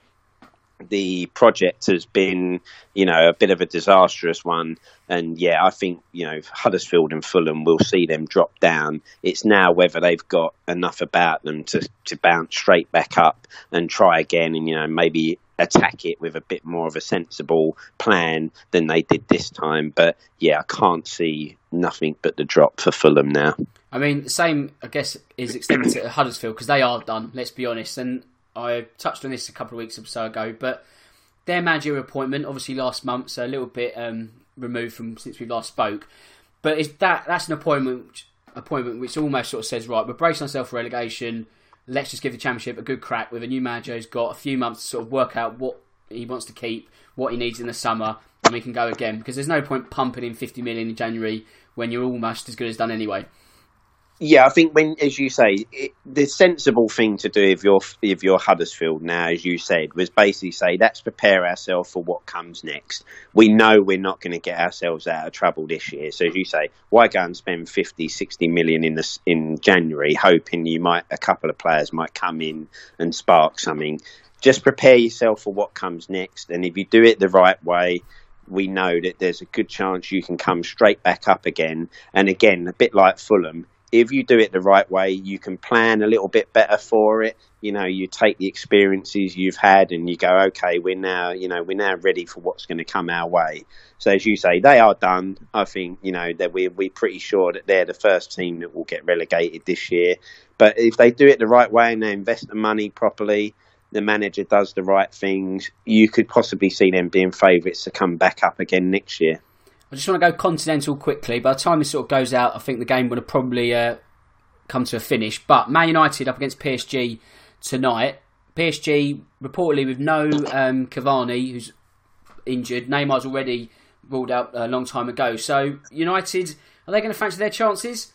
the project has been, you know, a bit of a disastrous one. And yeah, I think, you know, Huddersfield and Fulham will see them drop down. It's now whether they've got enough about them to, to bounce straight back up and try again and, you know, maybe attack it with a bit more of a sensible plan than they did this time. But yeah, I can't see nothing but the drop for Fulham now. I mean, same, I guess, is extended to Huddersfield because they are done, let's be honest. And I touched on this a couple of weeks or so ago, but their managerial appointment, obviously last month, so a little bit um, removed from since we last spoke. But is that that's an appointment which, appointment which almost sort of says right, we're bracing ourselves for relegation. Let's just give the championship a good crack with a new manager who's got a few months to sort of work out what he wants to keep, what he needs in the summer, and we can go again. Because there's no point pumping in 50 million in January when you're almost as good as done anyway. Yeah, I think when, as you say, it, the sensible thing to do if you're if you're Huddersfield now, as you said, was basically say let's prepare ourselves for what comes next. We know we're not going to get ourselves out of trouble this year, so as you say, why go and spend 50, 60 million in the in January, hoping you might a couple of players might come in and spark something. Just prepare yourself for what comes next, and if you do it the right way, we know that there's a good chance you can come straight back up again. And again, a bit like Fulham if you do it the right way, you can plan a little bit better for it. You know, you take the experiences you've had and you go, okay, we're now, you know, we're now ready for what's going to come our way. So as you say, they are done. I think, you know, that we're, we're pretty sure that they're the first team that will get relegated this year. But if they do it the right way and they invest the money properly, the manager does the right things, you could possibly see them being favourites to come back up again next year. I just want to go continental quickly. By the time this sort of goes out, I think the game would have probably uh, come to a finish. But Man United up against PSG tonight. PSG reportedly with no um, Cavani, who's injured. Neymar's already ruled out a long time ago. So United, are they going to fancy their chances?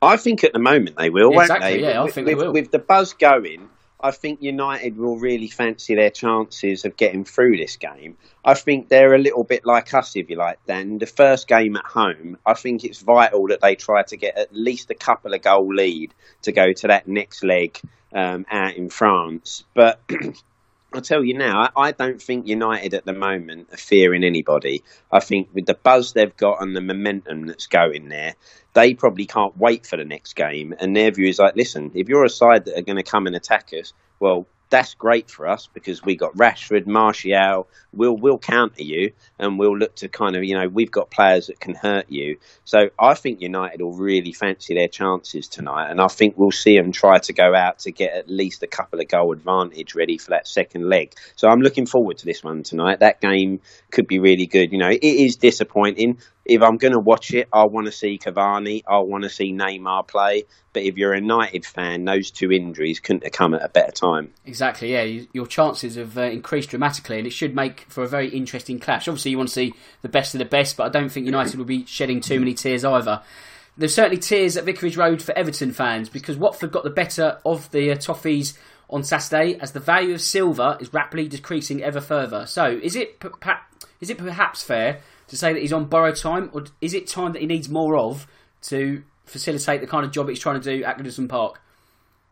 I think at the moment they will, exactly, Yeah, with, I think with, they will. With the buzz going, I think United will really fancy their chances of getting through this game. I think they're a little bit like us, if you like, Dan. The first game at home, I think it's vital that they try to get at least a couple of goal lead to go to that next leg um, out in France. But I'll tell you now, I, don't think United at the moment are fearing anybody. I think with the buzz they've got and the momentum that's going there, they probably can't wait for the next game. And their view is like, listen, if you're a side that are going to come and attack us, well, that's great for us because we got Rashford, Martial. We'll we'll counter you, and we'll look to kind of you know we've got players that can hurt you. So I think United will really fancy their chances tonight, and I think we'll see them try to go out to get at least a couple of goal advantage ready for that second leg. So I'm looking forward to this one tonight. That game could be really good. You know, it is disappointing if I'm going to watch it, I want to see Cavani, I want to see Neymar play. But if you're a United fan, those two injuries couldn't have come at a better time. Exactly, yeah. Your chances have uh, increased dramatically, and it should make for a very interesting clash. Obviously, you want to see the best of the best, but I don't think United will be shedding too many tears either. There's certainly tears at Vicarage Road for Everton fans because Watford got the better of the uh, Toffees on Saturday as the value of Silva is rapidly decreasing ever further. So, is it is it perhaps fair to say that he's on borrowed time, or is it time that he needs more of to facilitate the kind of job he's trying to do at Goodison Park?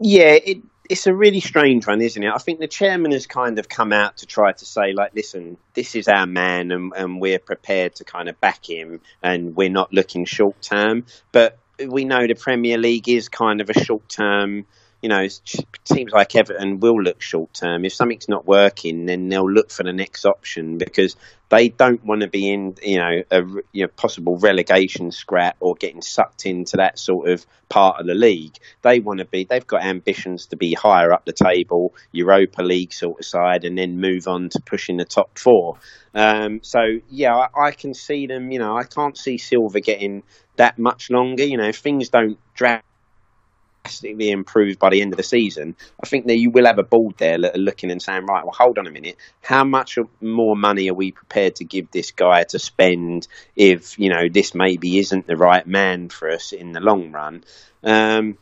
Yeah, it, it's a really strange one, isn't it? I think the chairman has kind of come out to try to say, like, listen, this is our man, and, and we're prepared to kind of back him, and we're not looking short term. But we know the Premier League is kind of a short term you know, teams like Everton will look short term. If something's not working, then they'll look for the next option because they don't want to be in, you know, a you know, possible relegation scrap or getting sucked into that sort of part of the league. They want to be. They've got ambitions to be higher up the table, Europa League sort of side, and then move on to pushing the top four. Um, so yeah, I, I can see them. You know, I can't see Silva getting that much longer. You know, if things don't drag drastically improved by the end of the season, I think that you will have a board there looking and saying, right, well, hold on a minute, how much more money are we prepared to give this guy to spend if you know this maybe isn't the right man for us in the long run? Um,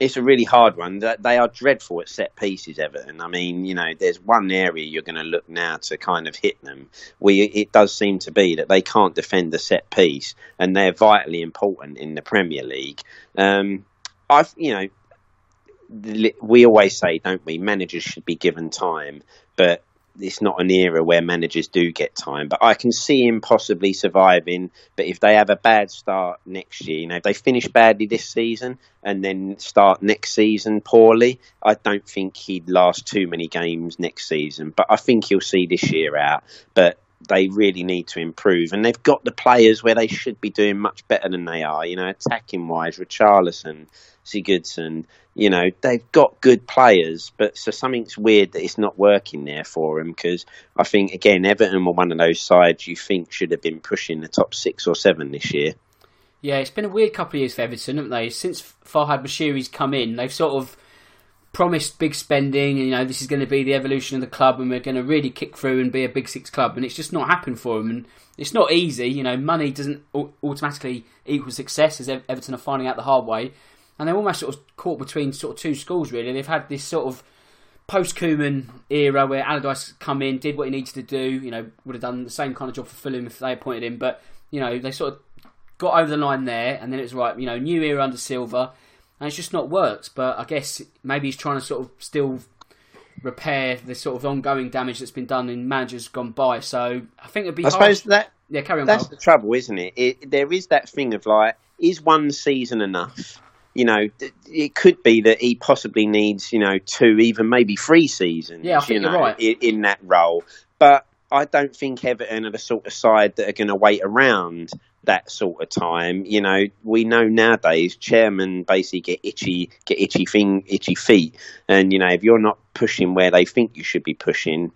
it's a really hard one. They are dreadful at set pieces, Everton. I mean, you know, there's one area you're going to look now to kind of hit them. We it does seem to be that they can't defend the set piece, and they're vitally important in the Premier League. Um, I, you know, we always say, don't we? Managers should be given time, but it's not an era where managers do get time. But I can see him possibly surviving. But if they have a bad start next year, you know, if they finish badly this season and then start next season poorly, I don't think he'd last too many games next season. But I think he'll see this year out. But they really need to improve. And they've got the players where they should be doing much better than they are. You know, attacking wise, Richarlison, Sigurdsson, you know, they've got good players, but so something's weird that it's not working there for them because I think, again, Everton were one of those sides you think should have been pushing the top six or seven this year. Yeah, it's been a weird couple of years for Everton, haven't they? Since Farhad Moshiri's come in, they've sort of promised big spending, and you know this is going to be the evolution of the club, and we're going to really kick through and be a big six club, and it's just not happened for them. And it's not easy, you know. Money doesn't automatically equal success, as Everton are finding out the hard way, and they're almost sort of caught between sort of two schools. Really, they've had this sort of post Koeman era where Allardyce come in, did what he needed to do. You know, would have done the same kind of job for Fulham if they appointed him, but you know they sort of got over the line there, and then it was right. You know, new era under Silva and it's just not worked. But I guess maybe he's trying to sort of still repair the sort of ongoing damage that's been done in managers gone by. So I think it'd be. I suppose that yeah, carry on. That's the trouble, isn't it? it? There is that thing of like, is one season enough? You know, it could be that he possibly needs, you know, two, even maybe three seasons. Yeah, I think you know, right. in, in that role. But I don't think Everton are the sort of side that are going to wait around that sort of time. You know, we know nowadays chairmen basically get itchy, get itchy thing, itchy feet, and you know if you're not pushing where they think you should be pushing,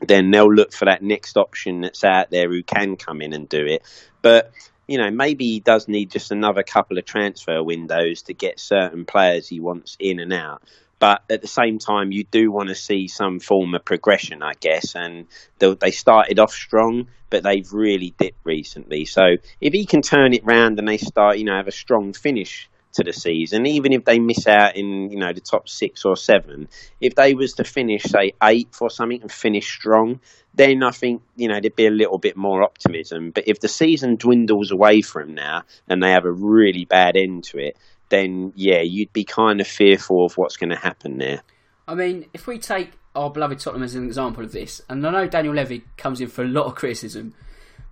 then they'll look for that next option that's out there who can come in and do it. But you know, maybe he does need just another couple of transfer windows to get certain players he wants in and out. But at the same time, you do want to see some form of progression, I guess. And they started off strong, but they've really dipped recently. So if he can turn it round and they start, you know, have a strong finish to the season, even if they miss out in, you know, the top six or seven, if they was to finish, say, eighth or something and finish strong, then I think, you know, there'd be a little bit more optimism. But if the season dwindles away from now and they have a really bad end to it, then yeah, you'd be kind of fearful of what's going to happen there. I mean, if we take our beloved Tottenham as an example of this, and I know Daniel Levy comes in for a lot of criticism,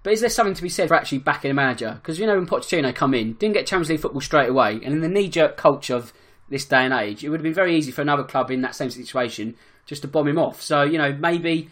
but is there something to be said for actually backing a manager? Because you know when Pochettino come in, didn't get Champions League football straight away, and in the knee-jerk culture of this day and age, it would have been very easy for another club in that same situation just to bomb him off. So you know maybe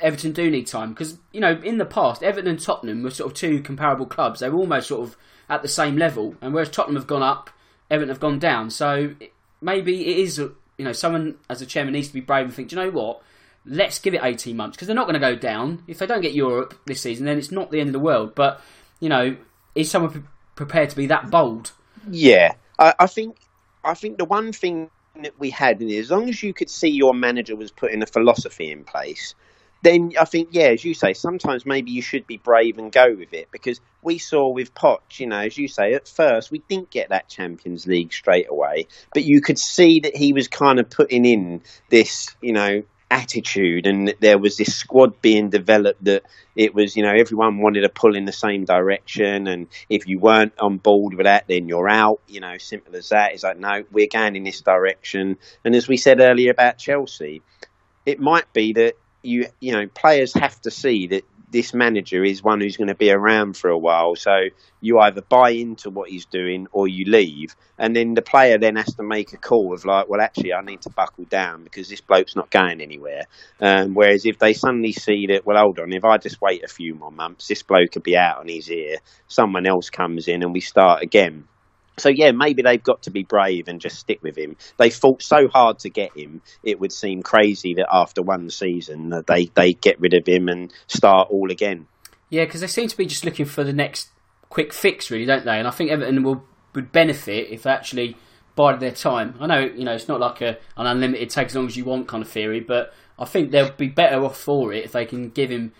Everton do need time because you know in the past Everton and Tottenham were sort of two comparable clubs. They were almost sort of at the same level, and whereas Tottenham have gone up, Everton have gone down. So maybe it is you know someone as a chairman needs to be brave and think, do you know what? Let's give it 18 months because they're not going to go down. If they don't get Europe this season, then it's not the end of the world. But you know, is someone pre- prepared to be that bold? Yeah, I, I think I think the one thing that we had, is as long as you could see your manager was putting a philosophy in place, then I think, yeah, as you say, sometimes maybe you should be brave and go with it because we saw with Poch, you know, as you say, at first we didn't get that Champions League straight away, but you could see that he was kind of putting in this, you know, attitude and there was this squad being developed that it was you know everyone wanted to pull in the same direction and if you weren't on board with that then you're out you know simple as that. It's like no we're going in this direction. And as we said earlier about Chelsea it might be that you you know players have to see that this manager is one who's going to be around for a while. So you either buy into what he's doing or you leave, and then the player then has to make a call of like, well, actually, I need to buckle down because this bloke's not going anywhere. Um, whereas if they suddenly see that, well, hold on, if I just wait a few more months, this bloke could be out on his ear. Someone else comes in and we start again. So yeah, maybe they've got to be brave and just stick with him. They fought so hard to get him; it would seem crazy that after one season that they they get rid of him and start all again. Yeah, because they seem to be just looking for the next quick fix, really, don't they? And I think Everton will would benefit if they actually bided their time. I know you know it's not like a, an unlimited take as long as you want kind of theory, but I think they'll be better off for it if they can give him.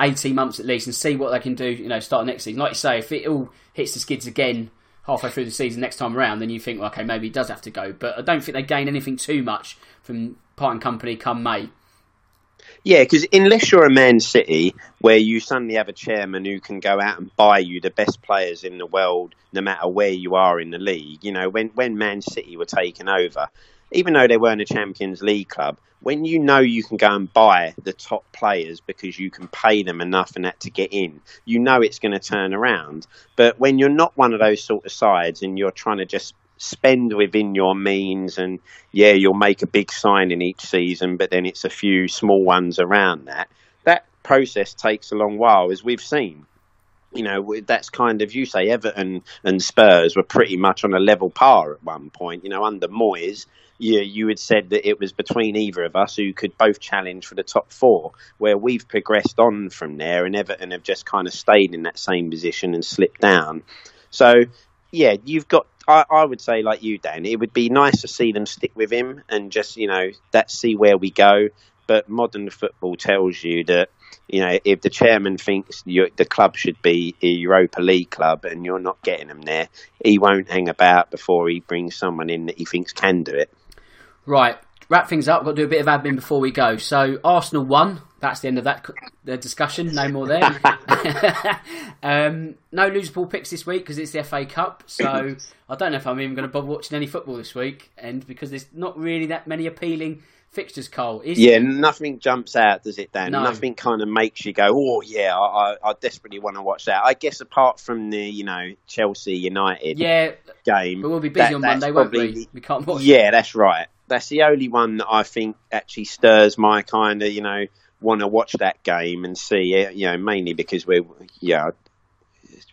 18 months at least and see what they can do, you know, start next season. Like you say, if it all hits the skids again halfway through the season next time around, then you think, well, okay, maybe he does have to go. But I don't think they gain anything too much from parting company come May. Yeah, because unless you're a Man City, where you suddenly have a chairman who can go out and buy you the best players in the world, no matter where you are in the league, you know, when when Man City were taken over, even though they weren't a Champions League club, when you know you can go and buy the top players because you can pay them enough and that to get in, you know it's going to turn around. But when you're not one of those sort of sides and you're trying to just spend within your means and yeah, you'll make a big sign in each season, but then it's a few small ones around that. That process takes a long while, as we've seen you know, that's kind of, you say, Everton and Spurs were pretty much on a level par at one point. You know, under Moyes, you, you had said that it was between either of us who could both challenge for the top four, where we've progressed on from there, and Everton have just kind of stayed in that same position and slipped down. So, yeah, you've got. I, I would say, like you, Dan, it would be nice to see them stick with him and just, you know, that see where we go. But modern football tells you that you know, if the chairman thinks you, the club should be a Europa League club and you're not getting them there, he won't hang about before he brings someone in that he thinks can do it. Right, wrap things up. We've got to do a bit of admin before we go. So Arsenal won. That's the end of that the discussion. No more there. um, no Liverpool picks this week because it's the FA Cup. So I don't know if I'm even going to bother watching any football this week, and because there's not really that many appealing fixtures, Karl. Is yeah, nothing jumps out, does it, Dan? No. Nothing kind of makes you go, oh yeah, I, I desperately want to watch that. I guess apart from the you know Chelsea United yeah game, but we'll be busy that, on Monday, won't we? We can't watch. Yeah, that's right that's the only one that I think actually stirs my kind of you know want to watch that game and see it. You know, mainly because we're yeah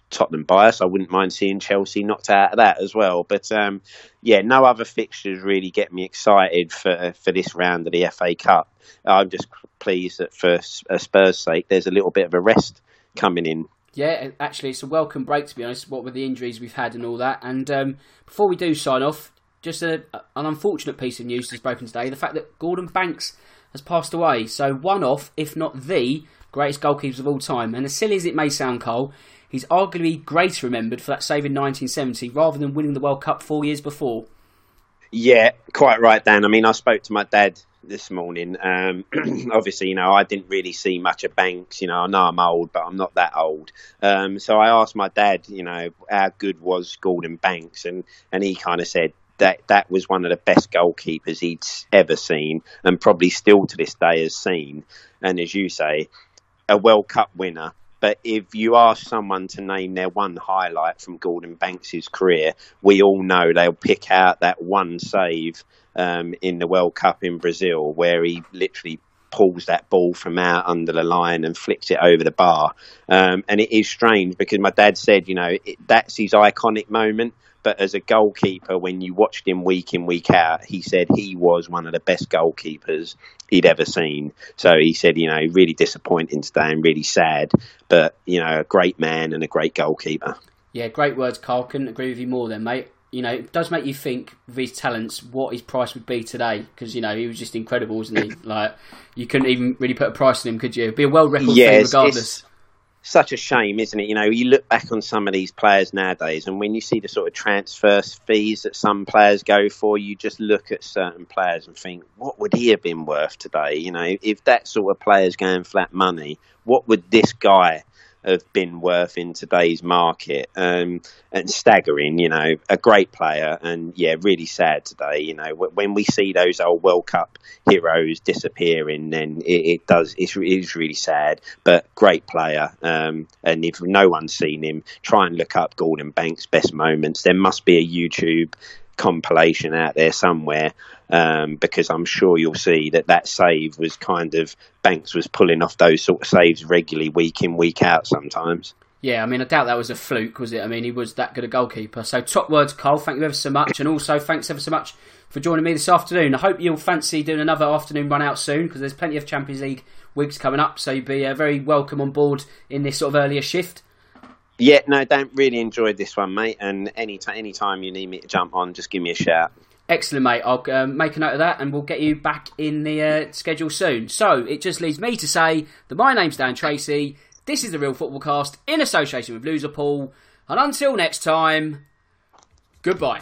Tottenham bias. I wouldn't mind seeing Chelsea knocked out of that as well. But um, yeah, no other fixtures really get me excited for for this round of the FA Cup. I'm just pleased that for Spurs' sake, there's a little bit of a rest coming in. Yeah, actually, it's a welcome break to be honest. What with the injuries we've had and all that. And um, before we do sign off, just a, an unfortunate piece of news has broken today. The fact that Gordon Banks has passed away. So one off, if not the greatest goalkeepers of all time. And as silly as it may sound, Karl, he's arguably greater remembered for that save in 1970 rather than winning the World Cup four years before. Yeah, quite right, Dan. I mean, I spoke to my dad this morning. Um, obviously, you know, I didn't really see much of Banks. You know, I know I'm old, but I'm not that old. Um, so I asked my dad, you know, how good was Gordon Banks, and and he kind of said, that that was one of the best goalkeepers he'd ever seen, and probably still to this day has seen. And as you say, a World Cup winner. But if you ask someone to name their one highlight from Gordon Banks' career, we all know they'll pick out that one save um, in the World Cup in Brazil, where he literally pulls that ball from out under the line and flicks it over the bar. Um, and it is strange because my dad said, you know, it, that's his iconic moment. But as a goalkeeper, when you watched him week in, week out, he said he was one of the best goalkeepers he'd ever seen. So he said, you know, really disappointing today and really sad, but, you know, a great man and a great goalkeeper. Yeah, great words, Karl. Couldn't agree with you more then, mate. You know, it does make you think with his talents what his price would be today because, you know, he was just incredible, wasn't he? like, you couldn't even really put a price on him, could you? It'd be a world record yeah, thing regardless such a shame, isn't it? You know, you look back on some of these players nowadays, and when you see the sort of transfer fees that some players go for, you just look at certain players and think, what would he have been worth today? You know, if that sort of player's going flat money, what would this guy have been worth in today's market um, and staggering. You know, a great player, and yeah, really sad today. You know, when we see those old World Cup heroes disappearing, then it, it does. It's, it's really sad, but great player. Um, and if no one's seen him, try and look up Gordon Banks' best moments. There must be a YouTube compilation out there somewhere um, because I'm sure you'll see that that save was kind of Banks was pulling off those sort of saves regularly, week in, week out sometimes. Yeah, I mean, I doubt that was a fluke, was it? I mean, he was that good a goalkeeper. So, top words, Karl. Thank you ever so much. And also, thanks ever so much for joining me this afternoon. I hope you'll fancy doing another afternoon run out soon because there's plenty of Champions League weeks coming up. So, you'd be uh, very welcome on board in this sort of earlier shift. Yeah, no, don't really enjoyed this one, mate. And any t- any time you need me to jump on, just give me a shout. Excellent, mate. I'll um, make a note of that, and we'll get you back in the uh, schedule soon. So it just leaves me to say that my name's Dan Tracy. This is the Real Football Cast in association with Loserpool, and until next time, goodbye.